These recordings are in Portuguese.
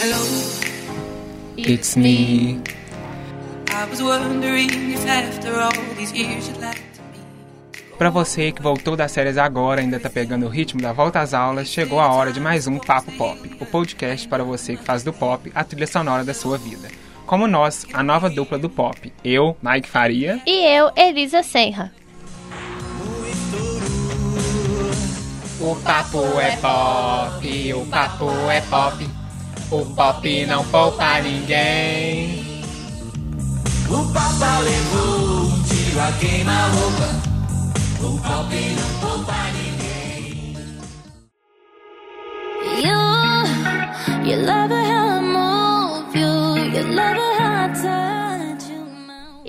Hello, It's me. I was wondering if after all these years you'd like to me. Pra você que voltou das séries agora, ainda tá pegando o ritmo da volta às aulas, chegou a hora de mais um Papo Pop, o podcast para você que faz do pop a trilha sonora da sua vida. Como nós, a nova dupla do pop, eu, Mike Faria, E eu, Elisa Senra. O papo é pop, o papo é pop, o pop não poupa ninguém. O Papa levou um tiro a queima-roupa. O pop não poupa ninguém. You, you love it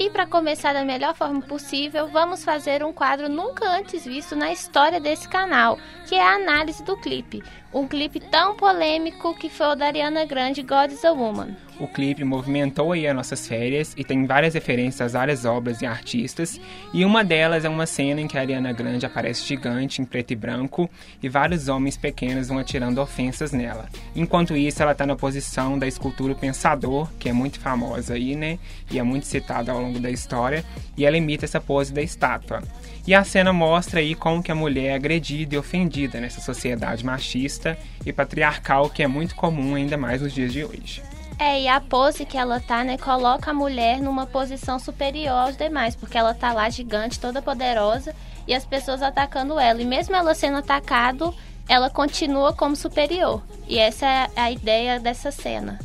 E para começar da melhor forma possível, vamos fazer um quadro nunca antes visto na história desse canal, que é a análise do clipe. Um clipe tão polêmico que foi o da Ariana Grande, God is a Woman. O clipe movimentou aí as nossas férias e tem várias referências a várias obras e artistas, e uma delas é uma cena em que a Ariana Grande aparece gigante em preto e branco e vários homens pequenos vão atirando ofensas nela. Enquanto isso, ela está na posição da escultura Pensador, que é muito famosa aí, né? E é muito citada ao longo da história, e ela imita essa pose da estátua. E a cena mostra aí como que a mulher é agredida e ofendida nessa sociedade machista e patriarcal que é muito comum ainda mais nos dias de hoje. É, e a pose que ela tá, né, coloca a mulher numa posição superior aos demais, porque ela tá lá gigante, toda poderosa, e as pessoas atacando ela. E mesmo ela sendo atacado, ela continua como superior. E essa é a ideia dessa cena.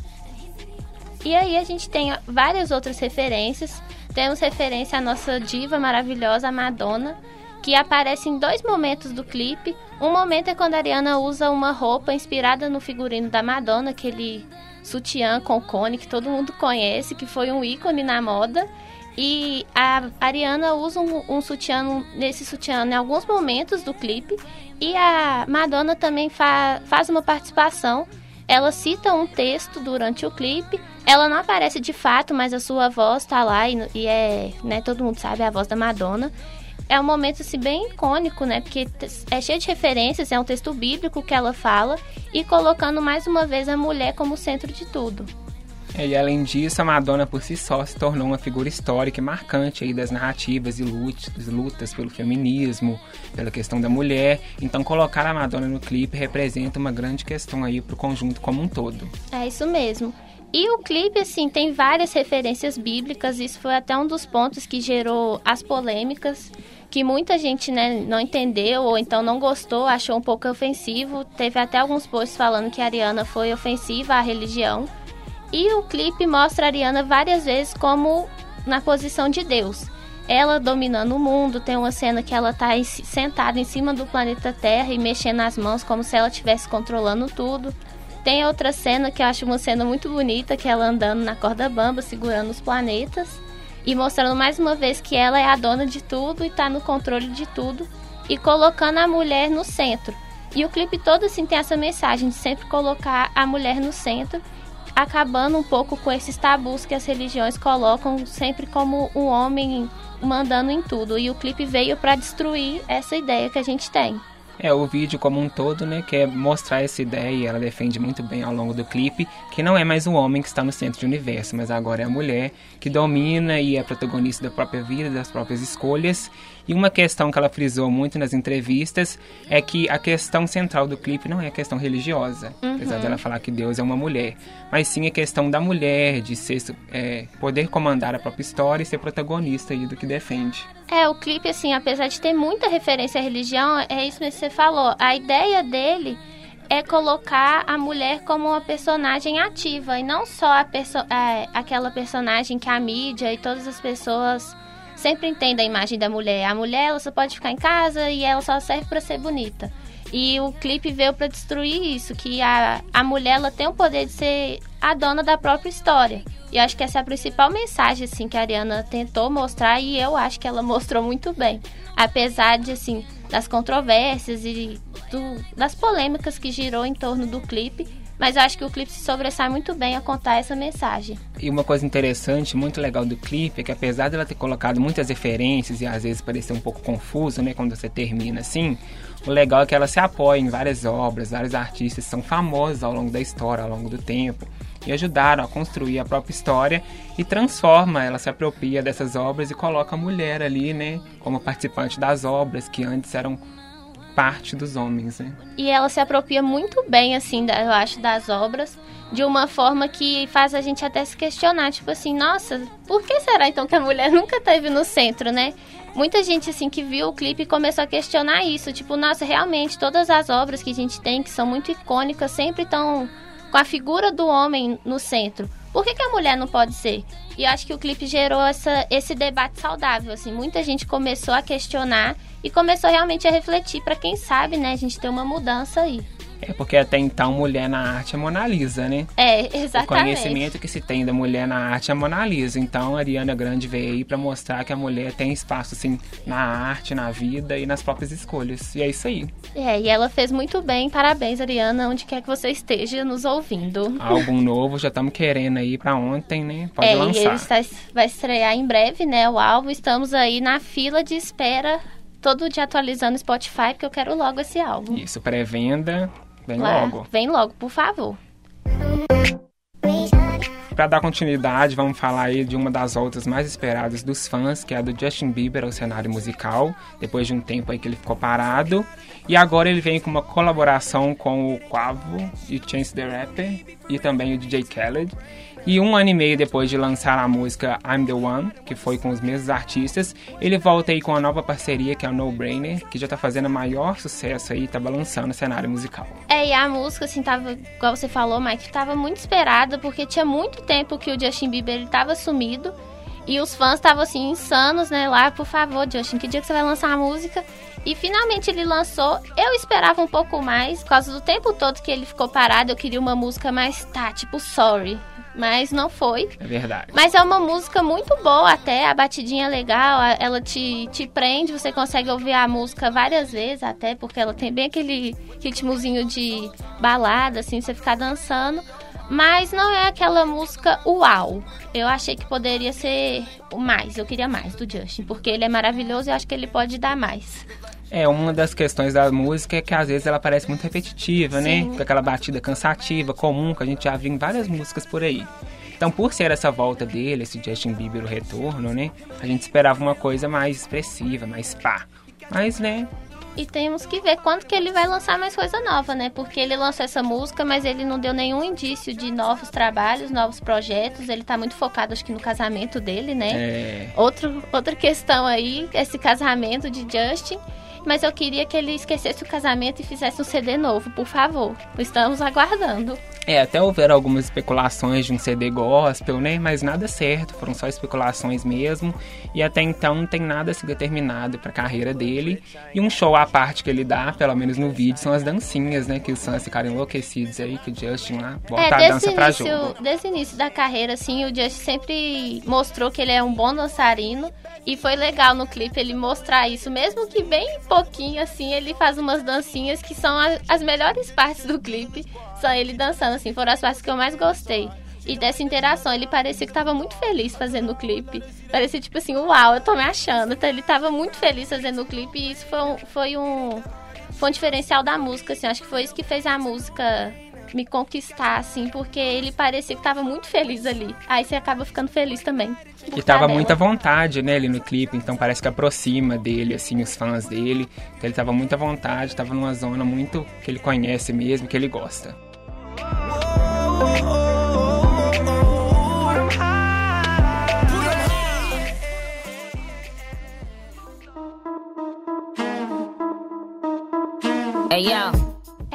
E aí a gente tem várias outras referências. Temos referência à nossa diva maravilhosa, a Madonna, que aparece em dois momentos do clipe. Um momento é quando a Ariana usa uma roupa inspirada no figurino da Madonna, aquele sutiã com cone que todo mundo conhece, que foi um ícone na moda. E a Ariana usa um, um sutiã nesse sutiã em alguns momentos do clipe. E a Madonna também fa faz uma participação. Ela cita um texto durante o clipe. Ela não aparece de fato, mas a sua voz está lá e, e é, né, todo mundo sabe a voz da Madonna é um momento assim, bem icônico, né? Porque é cheio de referências, é um texto bíblico que ela fala e colocando mais uma vez a mulher como centro de tudo. É, e além disso, a Madonna por si só se tornou uma figura histórica e marcante aí das narrativas e lutas, lutas pelo feminismo, pela questão da mulher. Então, colocar a Madonna no clipe representa uma grande questão aí para o conjunto como um todo. É isso mesmo. E o clipe, assim, tem várias referências bíblicas. Isso foi até um dos pontos que gerou as polêmicas, que muita gente né, não entendeu ou então não gostou, achou um pouco ofensivo. Teve até alguns posts falando que a Ariana foi ofensiva à religião. E o clipe mostra a Ariana várias vezes como na posição de Deus. Ela dominando o mundo, tem uma cena que ela está sentada em cima do planeta Terra e mexendo as mãos como se ela estivesse controlando tudo. Tem outra cena que eu acho uma cena muito bonita, que é ela andando na corda bamba, segurando os planetas e mostrando mais uma vez que ela é a dona de tudo e está no controle de tudo e colocando a mulher no centro. E o clipe todo assim tem essa mensagem de sempre colocar a mulher no centro, acabando um pouco com esses tabus que as religiões colocam sempre como um homem mandando em tudo. E o clipe veio para destruir essa ideia que a gente tem. É, o vídeo como um todo, né, quer mostrar essa ideia e ela defende muito bem ao longo do clipe, que não é mais o homem que está no centro do universo, mas agora é a mulher que domina e é protagonista da própria vida, das próprias escolhas. E uma questão que ela frisou muito nas entrevistas é que a questão central do clipe não é a questão religiosa, uhum. apesar dela falar que Deus é uma mulher, mas sim a questão da mulher, de ser, é, poder comandar a própria história e ser protagonista aí do que defende. É, o clipe, assim, apesar de ter muita referência à religião, é isso que você falou. A ideia dele é colocar a mulher como uma personagem ativa e não só perso é, aquela personagem que a mídia e todas as pessoas sempre entendem a imagem da mulher. A mulher, ela só pode ficar em casa e ela só serve para ser bonita. E o clipe veio para destruir isso, que a, a mulher ela tem o poder de ser a dona da própria história. E eu acho que essa é a principal mensagem assim que a Ariana tentou mostrar e eu acho que ela mostrou muito bem. Apesar de assim das controvérsias e do, das polêmicas que girou em torno do clipe, Mas eu acho que o clipe se sobressai muito bem a contar essa mensagem. E uma coisa interessante, muito legal do clipe, é que apesar dela ter colocado muitas referências e às vezes parecer um pouco confuso, né, quando você termina assim, o legal é que ela se apoia em várias obras, vários artistas são famosos ao longo da história, ao longo do tempo, e ajudaram a construir a própria história e transforma, ela se apropria dessas obras e coloca a mulher ali, né, como participante das obras que antes eram parte dos homens, né? E ela se apropria muito bem, assim, eu acho, das obras, de uma forma que faz a gente até se questionar, tipo assim, nossa, por que será então que a mulher nunca teve no centro, né? Muita gente, assim, que viu o clipe começou a questionar isso, tipo, nossa, realmente, todas as obras que a gente tem, que são muito icônicas, sempre estão com a figura do homem no centro. Por que, que a mulher não pode ser? E acho que o clipe gerou essa, esse debate saudável, assim, muita gente começou a questionar e começou realmente a refletir para quem sabe, né, a gente ter uma mudança aí. É porque até então mulher na arte é Mona Lisa, né? É, O exatamente. conhecimento que se tem da mulher na arte é Mona Lisa. Então a Ariana Grande veio aí pra mostrar que a mulher tem espaço assim na arte, na vida e nas próprias escolhas. E é isso aí. É, e ela fez muito bem. Parabéns, Ariana, onde quer que você esteja nos ouvindo. Álbum novo, já estamos querendo aí pra ontem, né? Pode é, e lançar. ele está, vai estrear em breve, né, o álbum. Estamos aí na fila de espera, todo dia atualizando o Spotify, porque eu quero logo esse álbum. Isso, pré-venda, vem Lá. logo. Vem logo, por favor. Pra dar continuidade, vamos falar aí de uma das voltas mais esperadas dos fãs, que é a do Justin Bieber ao cenário musical, depois de um tempo aí que ele ficou parado. E agora ele vem com uma colaboração com o Quavo e Chance the Rapper e também o DJ Khaled. E um ano e meio depois de lançar a música I'm the One, que foi com os mesmos artistas, ele volta aí com a nova parceria que é o No Brainer, que já tá fazendo maior sucesso aí, tá balançando o cenário musical. É, e a música, assim, tava, igual você falou, Mike, tava muito esperada, porque tinha muito tempo que o Justin Bieber ele tava sumido. E os fãs estavam, assim, insanos, né? Lá, por favor, Justin, que dia que você vai lançar a música? E finalmente ele lançou. Eu esperava um pouco mais, por causa do tempo todo que ele ficou parado. Eu queria uma música mais, tá, tipo, sorry. Mas não foi. É verdade. Mas é uma música muito boa até, a batidinha é legal, ela te, te prende, você consegue ouvir a música várias vezes até, porque ela tem bem aquele ritmozinho de balada, assim, você ficar dançando. Mas não é aquela música uau. Eu achei que poderia ser o mais, eu queria mais do Justin, porque ele é maravilhoso e eu acho que ele pode dar mais. É, uma das questões da música é que às vezes ela parece muito repetitiva, né? Sim. Com aquela batida cansativa, comum, que a gente já viu em várias músicas por aí. Então, por ser essa volta dele, esse Justin Bieber, o retorno, né? A gente esperava uma coisa mais expressiva, mais pá. Mas, né? E temos que ver quando que ele vai lançar mais coisa nova, né? Porque ele lançou essa música, mas ele não deu nenhum indício de novos trabalhos, novos projetos. Ele tá muito focado, acho que, no casamento dele, né? É, Outro, outra questão aí, esse casamento de Justin. Mas eu queria que ele esquecesse o casamento e fizesse um CD novo, por favor. Estamos aguardando. é, até houveram algumas especulações de um CD gospel, né? Mas nada certo, foram só especulações mesmo. E até então não tem nada assim determinado pra carreira dele. E um show à parte que ele dá, pelo menos no vídeo, são as dancinhas, né? Que os fãs ficaram enlouquecidos aí, que o Justin lá bota a é, dança desde, pra início, jogo. desde o início da carreira, assim, o Justin sempre mostrou que ele é um bom dançarino. E foi legal no clipe ele mostrar isso. Mesmo que bem pouquinho, assim, ele faz umas dancinhas que são a- as melhores partes do clipe. São ele dançando, assim, foram as partes que eu mais gostei. E dessa interação, ele parecia que tava muito feliz fazendo o clipe. Parecia tipo assim, uau, eu tô me achando. Então ele tava muito feliz fazendo o clipe e isso foi um, foi um, foi um diferencial da música, assim. Acho que foi isso que fez a música me conquistar, assim, porque ele parecia que tava muito feliz ali. Aí você acaba ficando feliz também. E tava muita nela. vontade, né, ali no clipe, então parece que aproxima dele, assim, os fãs dele. Então ele tava muita vontade, tava numa zona muito que ele conhece mesmo, que ele gosta. Hey yo.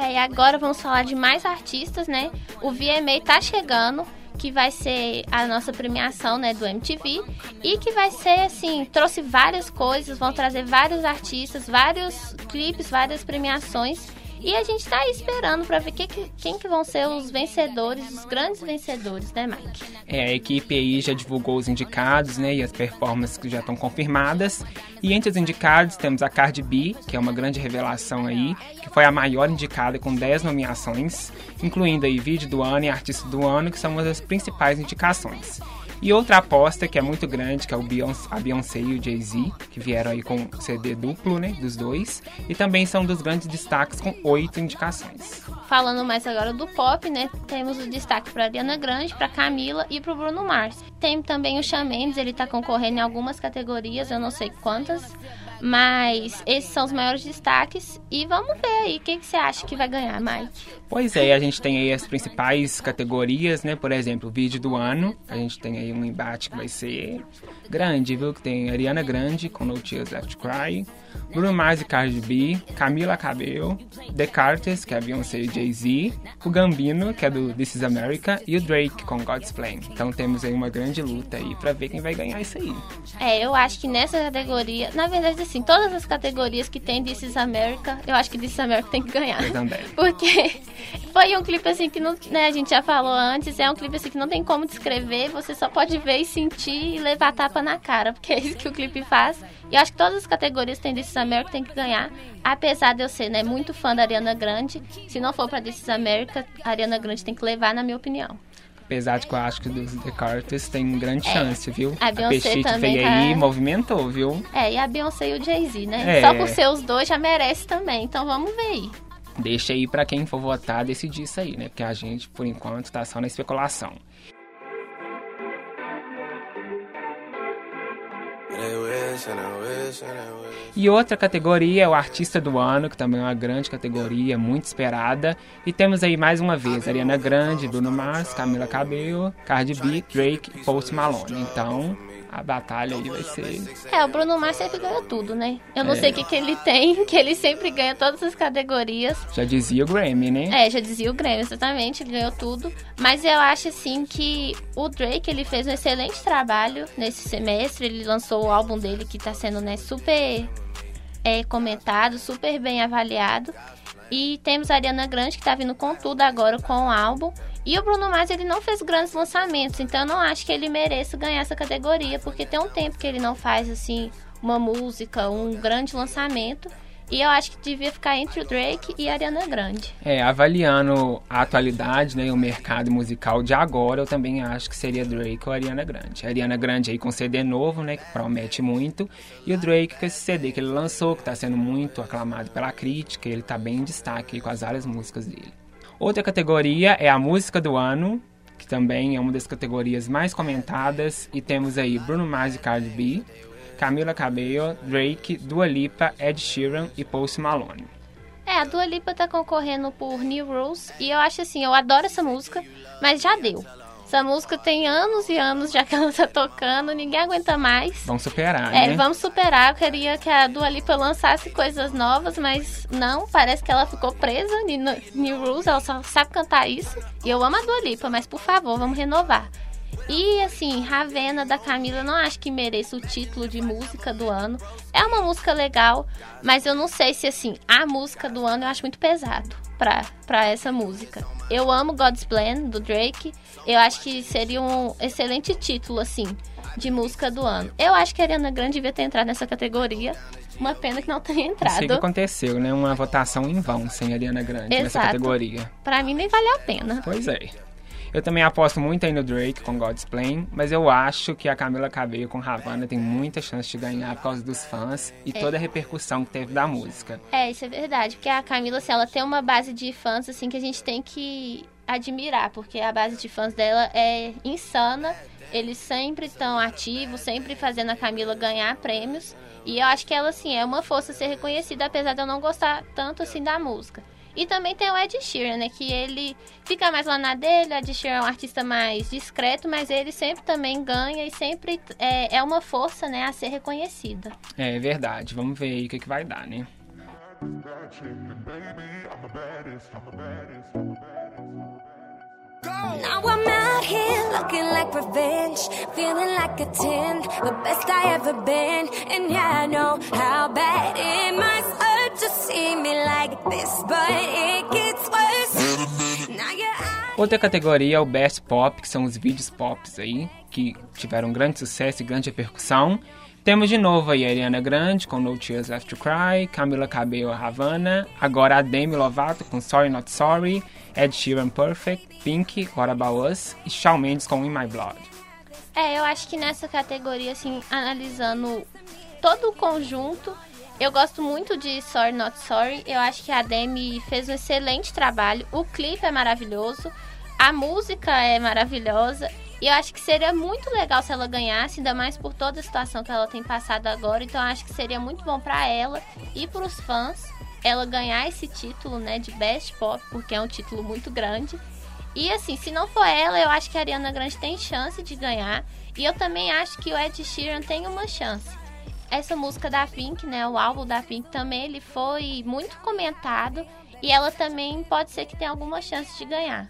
É, e agora vamos falar de mais artistas, né? O VMA tá chegando, que vai ser a nossa premiação, né, do MTV, e que vai ser assim, trouxe várias coisas, vão trazer vários artistas, vários clipes, várias premiações. E a gente tá esperando pra ver que, que- quem que vão ser os vencedores, os grandes vencedores, né, Mike? É, a equipe aí já divulgou os indicados, né, e as performances que já estão confirmadas. E entre os indicados temos a Cardi B, que é uma grande revelação aí, que foi a maior indicada com 10 nomeações, incluindo aí vídeo do ano e artista do ano, que são uma das principais indicações. E outra aposta que é muito grande, que é o Beyoncé, a Beyoncé e o Jay-Z, que vieram aí com CD duplo, né, dos dois, e também são dos grandes destaques com oito indicações. Falando mais agora do pop, né? Temos o destaque para Ariana Grande, para Camila e para Bruno Mars. Tem também o Shawn Mendes, ele tá concorrendo em algumas categorias, eu não sei quantas, mas esses são os maiores destaques e vamos ver aí quem que você acha que vai ganhar, Mike. Pois é, a gente tem aí as principais categorias, né? Por exemplo, o vídeo do ano. A gente tem aí um embate que vai ser grande, viu? Que tem Ariana Grande com No Tears Left Cry, Bruno Mars e Cardi B, Camila Cabello, The Carters, que é Beyoncé e Jay-Z, o Gambino, que é do This Is America, e o Drake com God's Plan. Então temos aí uma grande luta aí pra ver quem vai ganhar isso aí. É, eu acho que nessa categoria, na verdade, assim, todas as categorias que tem This is America, eu acho que This is America tem que ganhar. Eu também. Porque foi um clipe assim que não, né, a gente já falou antes, é um clipe assim que não tem como descrever, você só pode ver e sentir e levar tapa na cara, porque é isso que o clipe faz. E eu acho que todas as categorias tem This is America tem que ganhar, apesar de eu ser, né, muito fã da Ariana Grande. Se não for pra This is America, a Ariana Grande tem que levar, na minha opinião. Apesar de que eu acho que os The Carters tem grande chance, viu? É. a Beyoncé Petit também veio tá- aí movimentou, viu? É, e a Beyoncé e o Jay-Z, né? É. Só por ser os dois já merece também, então vamos ver aí. Deixa aí pra quem for votar decidir isso aí, né? Porque a gente, por enquanto, tá só na especulação. E outra categoria é o Artista do Ano, que também é uma grande categoria, muito esperada. E temos aí mais uma vez Ariana Grande, Bruno Mars, Camila Cabello, Cardi B, Drake e Post Malone. Então, a batalha aí vai ser... É, o Bruno Mars sempre ganha tudo, né? Eu não É. sei o que, que ele tem, que ele sempre ganha todas as categorias. Já dizia o Grammy, né? É, já dizia o Grêmio, exatamente, ele ganhou tudo. Mas eu acho, assim, que o Drake, ele fez um excelente trabalho nesse semestre. Ele lançou o álbum dele, que tá sendo, né, super é, comentado, super bem avaliado. E temos a Ariana Grande, que tá vindo com tudo agora com o álbum. E o Bruno Mars, ele não fez grandes lançamentos, então eu não acho que ele mereça ganhar essa categoria, porque tem um tempo que ele não faz, assim, uma música, um grande lançamento. E eu acho que devia ficar entre o Drake e a Ariana Grande. É, avaliando a atualidade, né, o mercado musical de agora, eu também acho que seria Drake ou Ariana Grande. A Ariana Grande aí com CD novo, né, que promete muito, e o Drake com esse CD que ele lançou, que está sendo muito aclamado pela crítica, ele tá bem em destaque com as várias músicas dele. Outra categoria é a música do ano, que também é uma das categorias mais comentadas, e temos aí Bruno Mars e Cardi B, Camila Cabello, Drake, Dua Lipa, Ed Sheeran e Post Malone. É, a Dua Lipa tá concorrendo por New Rules e eu acho assim, eu adoro essa música, mas já deu. Essa música tem anos e anos já que ela tá tocando, ninguém aguenta mais. Vão superar, É, né? vamos superar. Eu queria que a Dua Lipa lançasse coisas novas, mas não. Parece que ela ficou presa em New Rules. Ela só sabe cantar isso. E eu amo a Dua Lipa, mas por favor, vamos renovar. E assim, Ravena da Camila, não acho que mereça o título de música do ano. É uma música legal, mas eu não sei se assim, a música do ano eu acho muito pesado pra, pra essa música. Eu amo God's Plan do Drake. Eu acho que seria um excelente título, assim, de música do ano. Eu acho que a Ariana Grande devia ter entrado nessa categoria. Uma pena que não tenha Isso aí que entrado. aconteceu, né? Uma votação em vão sem Ariana Grande nessa Exato. categoria. Pra mim nem valeu a pena. Pois é. Eu também aposto muito aí no Drake com God's Plan, mas eu acho que a Camila Cabello com Havana tem muita chance de ganhar por causa dos fãs e toda a repercussão que teve da música. É, isso é verdade. Porque a Camila, assim, ela tem uma base de fãs, assim, que a gente tem que admirar. Porque a base de fãs dela é insana. Eles sempre estão ativos, sempre fazendo a Camila ganhar prêmios. E eu acho que ela, assim, é uma força ser reconhecida, apesar de eu não gostar tanto, assim, da música. E também tem o Ed Sheeran, né? Que ele fica mais lá na dele. O Ed Sheeran é um artista mais discreto, mas ele sempre também ganha e sempre é, é uma força, né? A ser reconhecida. É verdade, vamos ver aí o que, que vai dar, né? Now I'm out here looking like revenge, feeling like a 10, the best I ever been. And yeah, I know how bad it must hurt to see me like this, but it gets worse. Now you're out. Outra categoria é o Best Pop, que são os vídeos pops aí, que tiveram grande sucesso e grande repercussão. Temos de novo aí a Ariana Grande com No Tears Left to Cry, Camila Cabello Havana, agora a Demi Lovato com Sorry Not Sorry, Ed Sheeran Perfect, Pink, What About Us e Shawn Mendes com In My Blood. É, eu acho que nessa categoria, assim, analisando todo o conjunto, eu gosto muito de Sorry Not Sorry. Eu acho que a Demi fez um excelente trabalho. O clipe é maravilhoso, a música é maravilhosa. E eu acho que seria muito legal se ela ganhasse, ainda mais por toda a situação que ela tem passado agora. Então eu acho que seria muito bom pra ela e pros fãs ela ganhar esse título, né, de Best Pop, porque é um título muito grande. E assim, se não for ela, eu acho que a Ariana Grande tem chance de ganhar. E eu também acho que o Ed Sheeran tem uma chance. Essa música da Pink, né, o álbum da Pink também, ele foi muito comentado. E ela também pode ser que tenha alguma chance de ganhar.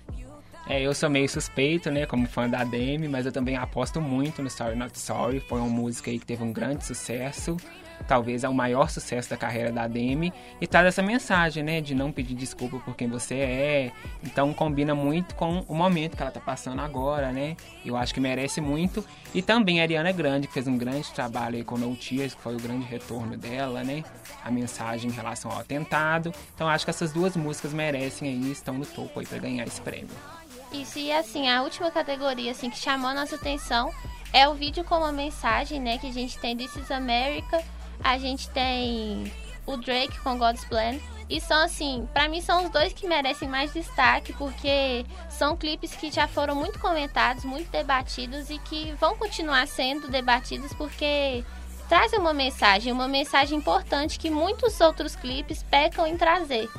É, eu sou meio suspeito, né, como fã da Demi, mas eu também aposto muito no Sorry Not Sorry. Foi uma música aí que teve um grande sucesso, talvez é o maior sucesso da carreira da Demi, e traz essa mensagem, né, de não pedir desculpa por quem você é. Então combina muito com o momento que ela tá passando agora, né? Eu acho que merece muito. E também a Ariana Grande, que fez um grande trabalho aí com No Tears, que foi o grande retorno dela, né? A mensagem em relação ao atentado. Então acho que essas duas músicas merecem aí, estão no topo aí para ganhar esse prêmio. E assim, a última categoria assim, que chamou nossa atenção é o vídeo com uma mensagem, né? Que a gente tem This is America, a gente tem o Drake com God's Plan. E são assim, pra mim são os dois que merecem mais destaque, porque são clipes que já foram muito comentados, muito debatidos e que vão continuar sendo debatidos porque trazem uma mensagem, uma mensagem importante que muitos outros clipes pecam em trazer.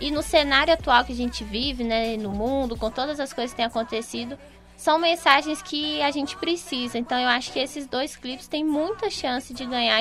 E no cenário atual que a gente vive, né, no mundo, com todas as coisas que têm acontecido, são mensagens que a gente precisa. Então eu acho que esses dois clipes têm muita chance de ganhar.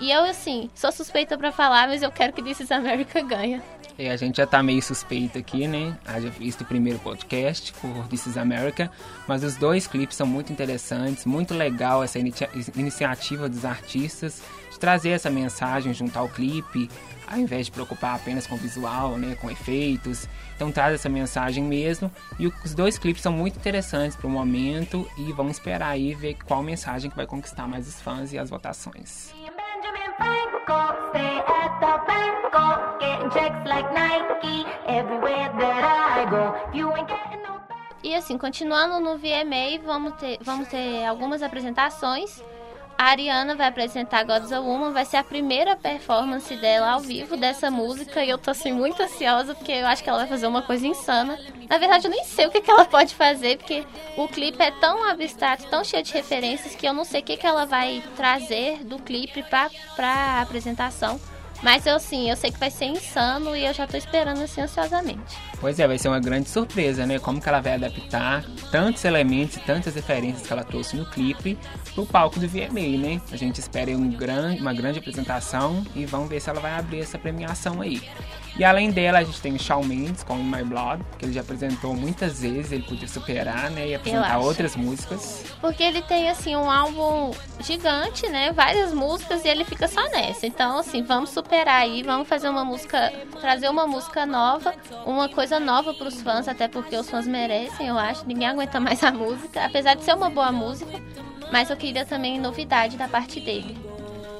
E eu, assim, sou suspeita pra falar, mas eu quero que This is America ganhe. E a gente já tá meio suspeito aqui, né? Haja visto o primeiro podcast por This is America, mas os dois clipes são muito interessantes, muito legal essa inicia- iniciativa dos artistas de trazer essa mensagem junto ao clipe, ao invés de preocupar apenas com visual, né, com efeitos. Então traz essa mensagem mesmo. E os dois clipes são muito interessantes para o momento e vamos esperar aí ver qual mensagem que vai conquistar mais os fãs e as votações. E assim, continuando no VMA, vamos ter, vamos ter algumas apresentações. A Ariana vai apresentar God's a Woman, vai ser a primeira performance dela ao vivo dessa música e eu tô assim muito ansiosa porque eu acho que ela vai fazer uma coisa insana. Na verdade, eu nem sei o que, que ela pode fazer porque o clipe é tão abstrato, tão cheio de referências que eu não sei o que, que ela vai trazer do clipe pra, pra apresentação. Mas eu sim, eu sei que vai ser insano e eu já tô esperando assim ansiosamente. Pois é, vai ser uma grande surpresa, né? Como que ela vai adaptar tantos elementos e tantas referências que ela trouxe no clipe pro palco do VMA, né? A gente espera um grande, uma grande apresentação e vamos ver se ela vai abrir essa premiação aí. E além dela, a gente tem o Shawn Mendes com In My Blood, que ele já apresentou muitas vezes, ele podia superar, né? E apresentar outras músicas. Porque ele tem, assim, um álbum gigante, né? Várias músicas e ele fica só nessa. Então, assim, vamos superar aí, vamos fazer uma música, trazer uma música nova, uma coisa nova pros fãs, até porque os fãs merecem, eu acho. Ninguém aguenta mais a música, apesar de ser uma boa música. Mas eu queria também novidade da parte dele.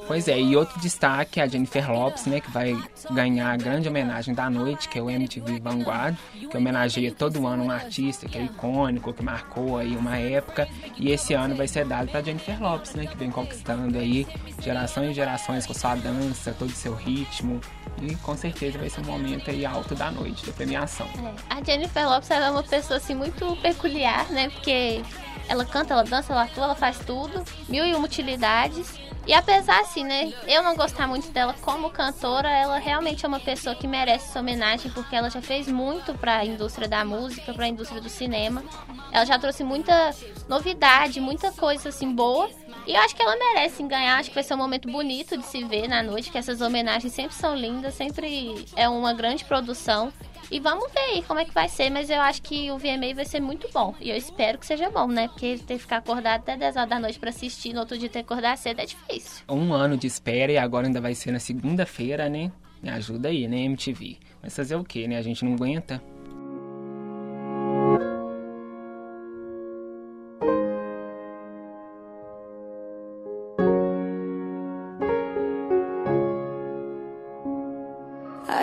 Pois é, e outro destaque é a Jennifer Lopes, né, que vai ganhar a grande homenagem da noite, que é o MTV Vanguard, que homenageia todo ano um artista que é icônico, que marcou aí uma época, e esse ano vai ser dado para Jennifer Lopes, né, que vem conquistando aí gerações e gerações com sua dança, todo o seu ritmo, e com certeza vai ser um momento aí alto da noite, da premiação. É, A Jennifer Lopes ela é uma pessoa assim muito peculiar, né? Porque ela canta, ela dança, ela atua, ela faz tudo, mil e uma utilidades. E apesar assim, né, eu não gostar muito dela como cantora, ela realmente é uma pessoa que merece essa homenagem porque ela já fez muito para a indústria da música, para a indústria do cinema. Ela já trouxe muita novidade, muita coisa assim boa. E eu acho que ela merece ganhar, acho que vai ser um momento bonito de se ver na noite, que essas homenagens sempre são lindas, sempre é uma grande produção. E vamos ver aí como é que vai ser, mas eu acho que o VMA vai ser muito bom. E eu espero que seja bom, né? Porque ter que ficar acordado até 10 horas da noite pra assistir, no outro dia ter que acordar cedo é difícil. Um ano de espera e agora ainda vai ser na segunda-feira, né? Me ajuda aí, né, MTV? Mas fazer o quê, né? A gente não aguenta.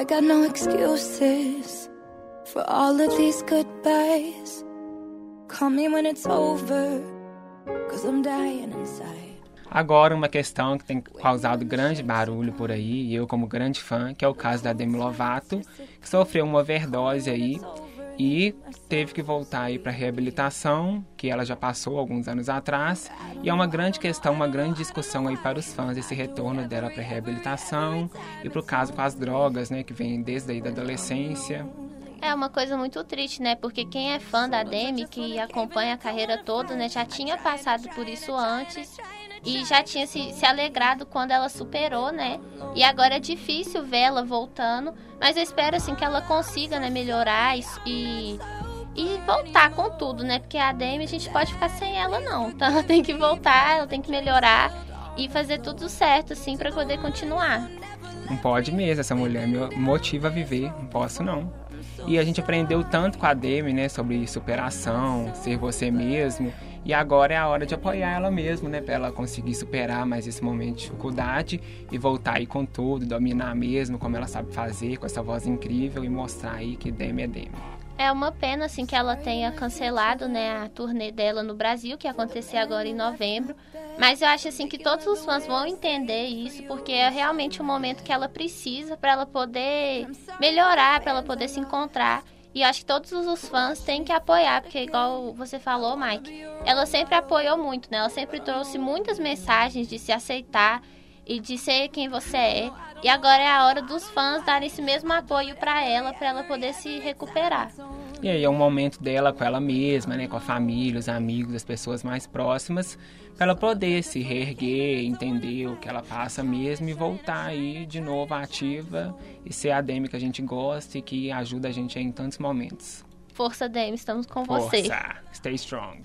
I got no excuses for all of these goodbyes. Call me when it's over, cause I'm dying inside. Agora, uma questão que tem causado grande barulho por aí, e eu como grande fã, que é o caso da Demi Lovato, que sofreu uma overdose aí e teve que voltar aí para reabilitação, que ela já passou alguns anos atrás, e é uma grande questão, uma grande discussão aí para os fãs esse retorno dela para reabilitação e para o caso com as drogas, né, que vem desde aí da adolescência. É uma coisa muito triste, né? Porque quem é fã da Demi, que acompanha a carreira toda, né, já tinha passado por isso antes e já tinha se, se alegrado quando ela superou, né? E agora é difícil vê-la voltando, mas eu espero assim que ela consiga, né, melhorar e, e voltar com tudo, né? Porque a Demi a gente pode ficar sem ela não. Então ela tem que voltar, ela tem que melhorar e fazer tudo certo assim para poder continuar. Não pode mesmo, essa mulher me motiva a viver, não posso não. E a gente aprendeu tanto com a Demi, né, sobre superação, ser você mesmo. E agora é a hora de apoiar ela mesmo, né, para ela conseguir superar mais esse momento de dificuldade e voltar aí com tudo, dominar mesmo, como ela sabe fazer, com essa voz incrível e mostrar aí que Demi é Demi. É uma pena assim que ela tenha cancelado, né, a turnê dela no Brasil, que ia acontecer agora em novembro. Mas eu acho assim que todos os fãs vão entender isso, porque é realmente o momento que ela precisa para ela poder melhorar, para ela poder se encontrar. E acho que todos os fãs têm que apoiar, porque igual você falou, Mike, ela sempre apoiou muito, né? Ela sempre trouxe muitas mensagens de se aceitar e de ser quem você é. E agora é a hora dos fãs darem esse mesmo apoio para ela, para ela poder se recuperar. E aí é um momento dela com ela mesma, né, com a família, os amigos, as pessoas mais próximas, para ela poder se reerguer, entender o que ela passa mesmo e voltar aí de novo ativa e ser a Demi que a gente gosta e que ajuda a gente em tantos momentos. Força, Demi, estamos com Força, você. stay strong.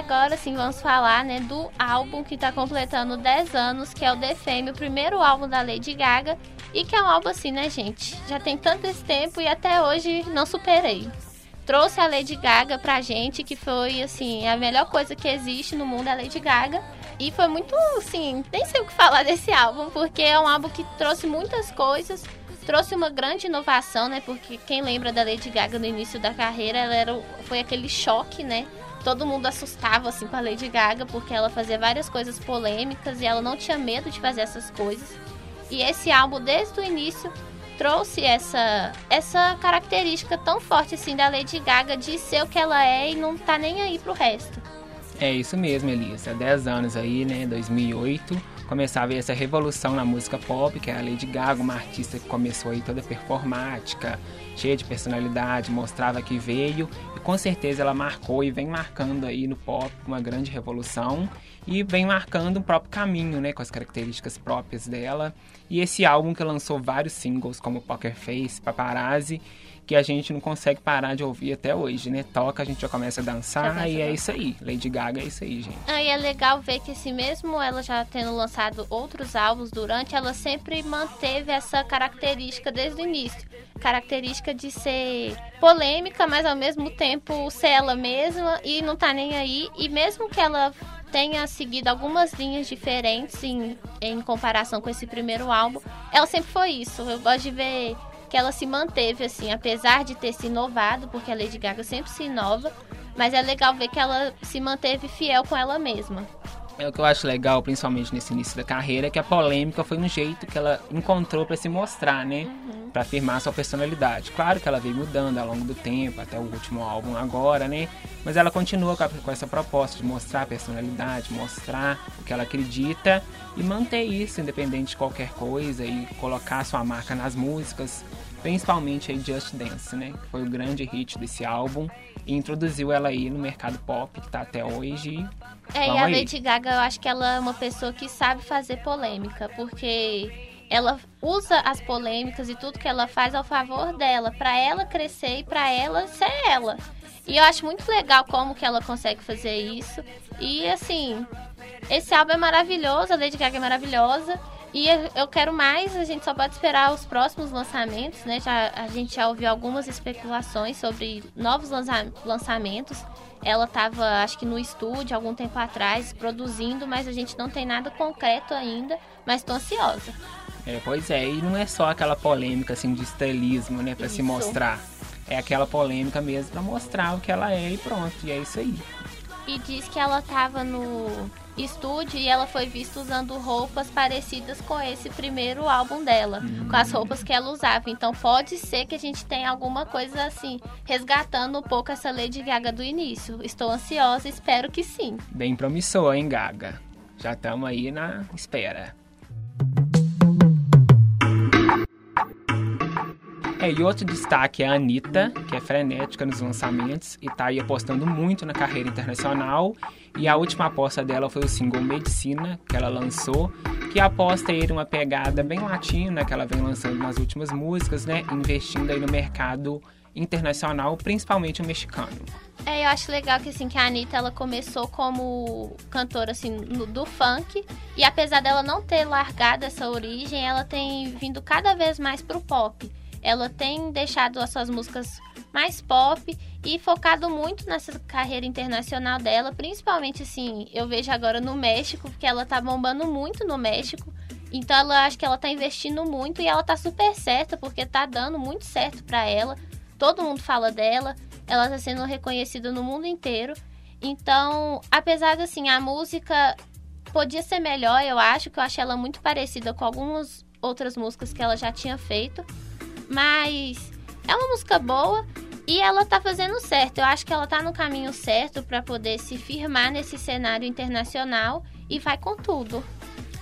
Agora sim vamos falar, né, do álbum que tá completando 10 anos, que é o The Fame, o primeiro álbum da Lady Gaga, e que é um álbum assim, né, gente? Já tem tanto esse tempo e até hoje não superei. Trouxe a Lady Gaga pra gente, que foi assim, a melhor coisa que existe no mundo a Lady Gaga. E foi muito, assim, nem sei o que falar desse álbum, porque é um álbum que trouxe muitas coisas, trouxe uma grande inovação, né? Porque quem lembra da Lady Gaga no início da carreira, ela era, foi aquele choque, né? Todo mundo assustava assim com a Lady Gaga porque ela fazia várias coisas polêmicas e ela não tinha medo de fazer essas coisas. E esse álbum desde o início trouxe essa essa característica tão forte assim da Lady Gaga de ser o que ela é e não tá nem aí pro resto. É isso mesmo, Elisa. 10 anos aí, né? 2008. Começava aí essa revolução na música pop, que é a Lady Gaga, uma artista que começou aí toda performática, cheia de personalidade, mostrava que veio e com certeza ela marcou e vem marcando aí no pop uma grande revolução e vem marcando o próprio caminho, né, com as características próprias dela. E esse álbum que lançou vários singles como Poker Face, Paparazzi, que a gente não consegue parar de ouvir até hoje, né? Toca, a gente já começa a dançar Começa e a é isso aí. Lady Gaga é isso aí, gente. Aí é legal ver que assim, mesmo ela já tendo lançado outros álbuns durante, ela sempre manteve essa característica desde o início. Característica de ser polêmica, mas ao mesmo tempo ser ela mesma e não tá nem aí. E mesmo que ela tenha seguido algumas linhas diferentes em, em comparação com esse primeiro álbum, ela sempre foi isso. Eu gosto de ver que ela se manteve assim, apesar de ter se inovado, porque a Lady Gaga sempre se inova, mas é legal ver que ela se manteve fiel com ela mesma. É o que eu acho legal, principalmente nesse início da carreira, é que a polêmica foi um jeito que ela encontrou pra se mostrar, né? Pra afirmar sua personalidade. Claro que ela veio mudando ao longo do tempo, até o último álbum agora, né? Mas ela continua com essa proposta de mostrar a personalidade, mostrar o que ela acredita e manter isso independente de qualquer coisa e colocar sua marca nas músicas, principalmente aí Just Dance, né? Que foi o grande hit desse álbum e introduziu ela aí no mercado pop que tá até hoje. É, e Vamos a aí. Lady Gaga, eu acho que ela é uma pessoa que sabe fazer polêmica, porque ela usa as polêmicas e tudo que ela faz ao favor dela, pra ela crescer e pra ela ser ela. E eu acho muito legal como que ela consegue fazer isso. E assim, esse álbum é maravilhoso, a Lady Gaga é maravilhosa. E eu- quero mais, a gente só pode esperar os próximos lançamentos, né? Já, a gente já ouviu algumas especulações sobre novos lança- lançamentos. Ela estava, acho que no estúdio, algum tempo atrás, produzindo, mas a gente não tem nada concreto ainda. Mas tô ansiosa. É, pois é, e não é só aquela polêmica assim de estelismo, né, pra se mostrar. É aquela polêmica mesmo pra mostrar o que ela é e pronto, e é isso aí. E diz que ela estava no estúdio e ela foi vista usando roupas parecidas com esse primeiro álbum dela, com as roupas que ela usava. Então pode ser que a gente tenha alguma coisa assim, resgatando um pouco essa Lady Gaga do início. Estou ansiosa, espero que sim. Bem promissor, hein, Gaga? Já estamos aí na espera. É, e outro destaque é a Anitta, que é frenética nos lançamentos e tá aí apostando muito na carreira internacional. E a última aposta dela foi o single Medicina, que ela lançou, que aposta aí uma pegada bem latina que ela vem lançando nas últimas músicas, né? Investindo aí no mercado internacional, principalmente o mexicano. É, eu acho legal que assim que a Anitta ela começou como cantora assim no- do funk e apesar dela não ter largado essa origem, ela tem vindo cada vez mais pro pop. Ela tem deixado as suas músicas mais pop e focado muito nessa carreira internacional dela, principalmente assim, eu vejo agora no México, porque ela tá bombando muito no México. Então ela acho que ela tá investindo muito e ela tá super certa, porque tá dando muito certo pra ela. Todo mundo fala dela, ela tá sendo reconhecida no mundo inteiro. Então, apesar de assim, a música podia ser melhor, eu acho, que eu acho ela muito parecida com algumas outras músicas que ela já tinha feito. Mas é uma música boa e ela tá fazendo certo. Eu acho que ela tá no caminho certo para poder se firmar nesse cenário internacional e vai com tudo.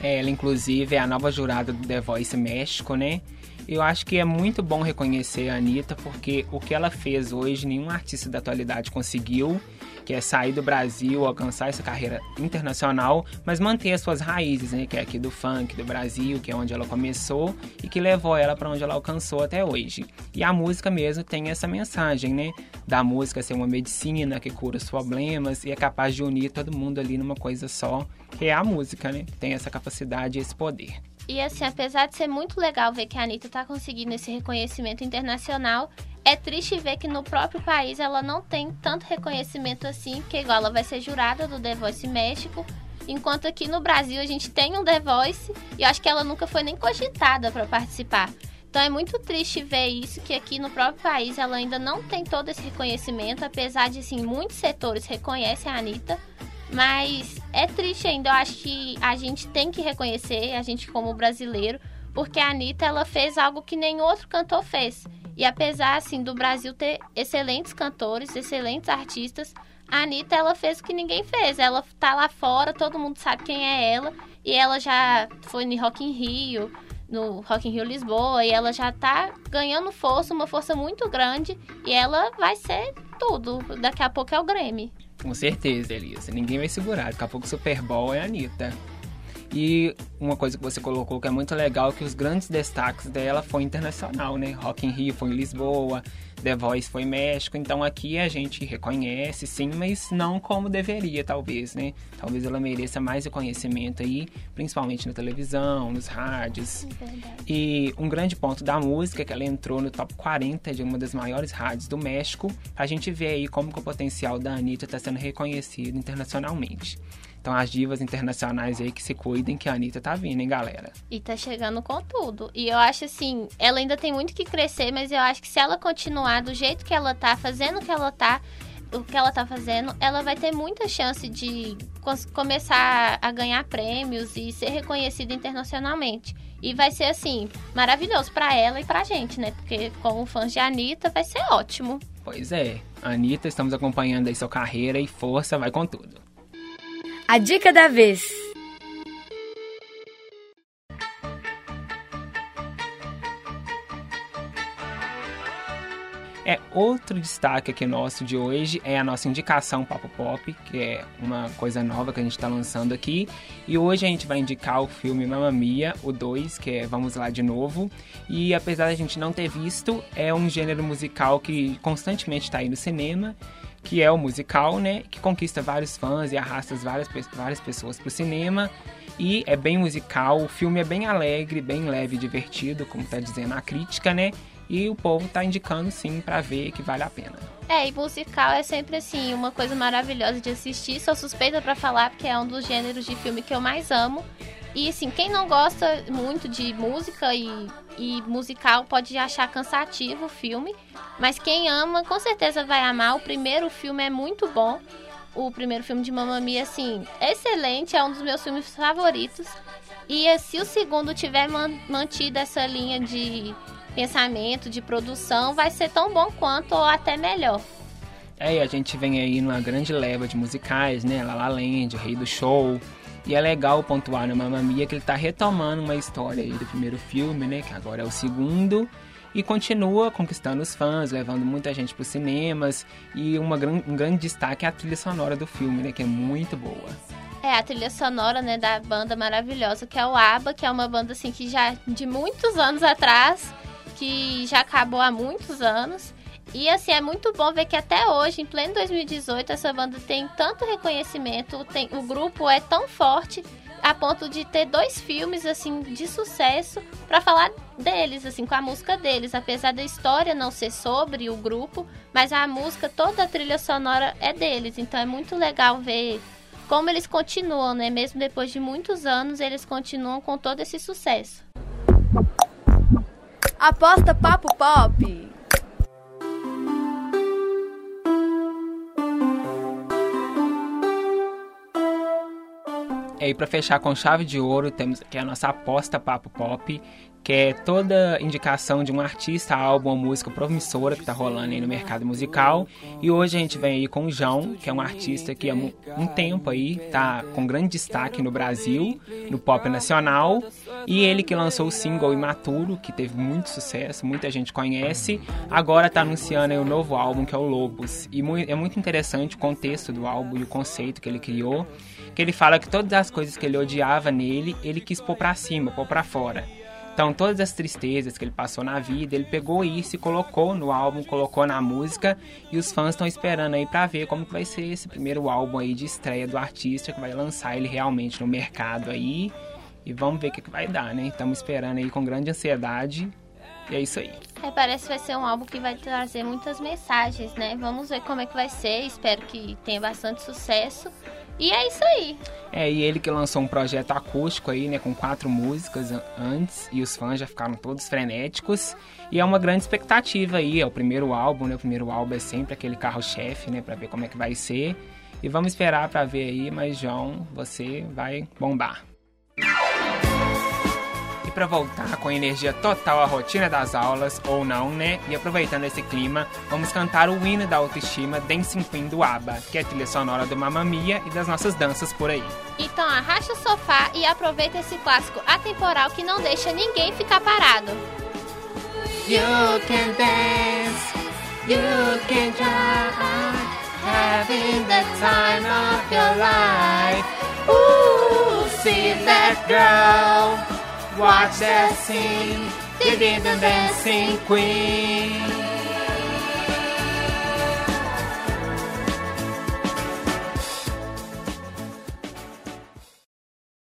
É, Ela, inclusive, é a nova jurada do The Voice México, né? Eu acho que é muito bom reconhecer a Anitta, porque o que ela fez hoje, nenhum artista da atualidade conseguiu, que é sair do Brasil, alcançar essa carreira internacional, mas manter as suas raízes, né? Que é aqui do funk, do Brasil, que é onde ela começou e que levou ela para onde ela alcançou até hoje. E a música mesmo tem essa mensagem, né? Da música ser uma medicina que cura os problemas e é capaz de unir todo mundo ali numa coisa só, que é a música, né? Tem essa capacidade e esse poder. E assim, apesar de ser muito legal ver que a Anitta tá conseguindo esse reconhecimento internacional, é triste ver que no próprio país ela não tem tanto reconhecimento assim, porque igual ela vai ser jurada do The Voice México, enquanto aqui no Brasil a gente tem um The Voice e eu acho que ela nunca foi nem cogitada para participar. Então é muito triste ver isso, que aqui no próprio país ela ainda não tem todo esse reconhecimento, apesar de assim, muitos setores reconhecem a Anitta, mas é triste ainda. Eu acho que a gente tem que reconhecer, a gente como brasileiro, porque a Anitta ela fez algo que nenhum outro cantor fez. E apesar assim do Brasil ter excelentes cantores, excelentes artistas, a Anitta ela fez o que ninguém fez. Ela tá lá fora, todo mundo sabe quem é ela, e ela já foi no Rock in Rio, no Rock in Rio Lisboa, e ela já tá ganhando força, uma força muito grande, e ela vai ser tudo. Daqui a pouco é o Grammy. Com certeza, Elisa. Ninguém vai segurar. Daqui a pouco o Super Bowl é a Anitta. E uma coisa que você colocou que é muito legal, que os grandes destaques dela foi internacional, né? Rock in Rio foi em Lisboa, The Voice foi em México, então aqui a gente reconhece, sim, mas não como deveria, talvez, né? Talvez ela mereça mais reconhecimento aí, principalmente na televisão, nos rádios. E um grande ponto da música é que ela entrou no top 40 de uma das maiores rádios do México. A gente vê aí como que o potencial da Anitta está sendo reconhecido internacionalmente. Então as divas internacionais aí que se cuidem que a Anitta tá vindo, hein, galera? E tá chegando com tudo. E eu acho assim, ela ainda tem muito que crescer, mas eu acho que se ela continuar do jeito que ela tá, fazendo o que ela tá, o que ela tá fazendo, ela vai ter muita chance de começar a ganhar prêmios e ser reconhecida internacionalmente. E vai ser assim, maravilhoso pra ela e pra gente, né? Porque como fãs de Anitta vai ser ótimo. Pois é, Anitta, estamos acompanhando aí sua carreira e força, vai com tudo. A dica da vez. É outro destaque aqui nosso de hoje é a nossa indicação Papo Pop, que é uma coisa nova que a gente está lançando aqui. E hoje a gente vai indicar o filme Mamma Mia, o 2, que é Vamos Lá de Novo. E apesar da gente não ter visto, é um gênero musical que constantemente está aí no cinema que é o musical, né? Que conquista vários fãs e arrasta várias, várias pessoas pro cinema. E é bem musical, o filme é bem alegre, bem leve e divertido, como tá dizendo a crítica, né? E o povo tá indicando sim para ver que vale a pena. É, e musical é sempre assim, uma coisa maravilhosa de assistir. Sou suspeita para falar porque é um dos gêneros de filme que eu mais amo. E assim, quem não gosta muito de música e, e musical pode achar cansativo o filme, mas quem ama com certeza vai amar. O primeiro filme é muito bom. O primeiro filme de Mamma Mia, assim, excelente, é um dos meus filmes favoritos. E eh, se o segundo tiver mantido essa linha de pensamento, de produção, vai ser tão bom quanto ou até melhor. É, a gente vem aí numa grande leva de musicais, né? La La Land, Rei do Show, e é legal pontuar no Mamma Mia que ele está retomando uma história aí do primeiro filme, né? Que agora é o segundo. E continua conquistando os fãs, levando muita gente para os cinemas. E uma, um grande destaque é a trilha sonora do filme, né? Que é muito boa. É, a trilha sonora, né, da banda maravilhosa, que é o ABBA, que é uma banda, assim, que já de muitos anos atrás, que já acabou há muitos anos. E assim, é muito bom ver que até hoje, em pleno 2018, essa banda tem tanto reconhecimento, tem, o grupo é tão forte a ponto de ter dois filmes assim de sucesso para falar deles, assim, com a música deles, apesar da história não ser sobre o grupo, mas a música, toda a trilha sonora é deles. Então é muito legal ver como eles continuam, né? Mesmo depois de muitos anos, eles continuam com todo esse sucesso. Aposta Papo Pop. E para fechar com chave de ouro, temos aqui a nossa aposta Papo Pop, que é toda indicação de um artista, álbum ou música promissora que está rolando aí no mercado musical. E hoje a gente vem aí com o João, que é um artista que há um tempo aí tá com grande destaque no Brasil, no pop nacional. E ele que lançou o single Imaturo, que teve muito sucesso, muita gente conhece, agora está anunciando aí o novo álbum que é o Lobos. E é muito interessante o contexto do álbum e o conceito que ele criou que ele fala que todas as coisas que ele odiava nele, ele quis pôr pra cima, pôr pra fora. Então, todas as tristezas que ele passou na vida, ele pegou isso e colocou no álbum, colocou na música, e os fãs estão esperando aí para ver como que vai ser esse primeiro álbum aí de estreia do artista, que vai lançar ele realmente no mercado aí. E vamos ver o que, que vai dar, né? Estamos esperando aí com grande ansiedade. E é isso aí. É, parece que vai ser um álbum que vai trazer muitas mensagens, né? Vamos ver como é que vai ser. Espero que tenha bastante sucesso. E é isso aí. É, e ele que lançou um projeto acústico aí, né, com quatro músicas antes, e os fãs já ficaram todos frenéticos. E é uma grande expectativa aí, é o primeiro álbum, né? O primeiro álbum é sempre aquele carro-chefe, né, para ver como é que vai ser. E vamos esperar para ver aí, mas João, você vai bombar para voltar com energia total à rotina das aulas, ou não, né? E aproveitando esse clima, vamos cantar o hino da autoestima Dancing Queen do ABBA, que é a trilha sonora do Mamma Mia e das nossas danças por aí. Então arraste o sofá e aproveita esse clássico atemporal que não deixa ninguém ficar parado. You can dance, you can try, having the time of your life. Ooh, see that girl. Watch that scene, the rhythm dancing queen.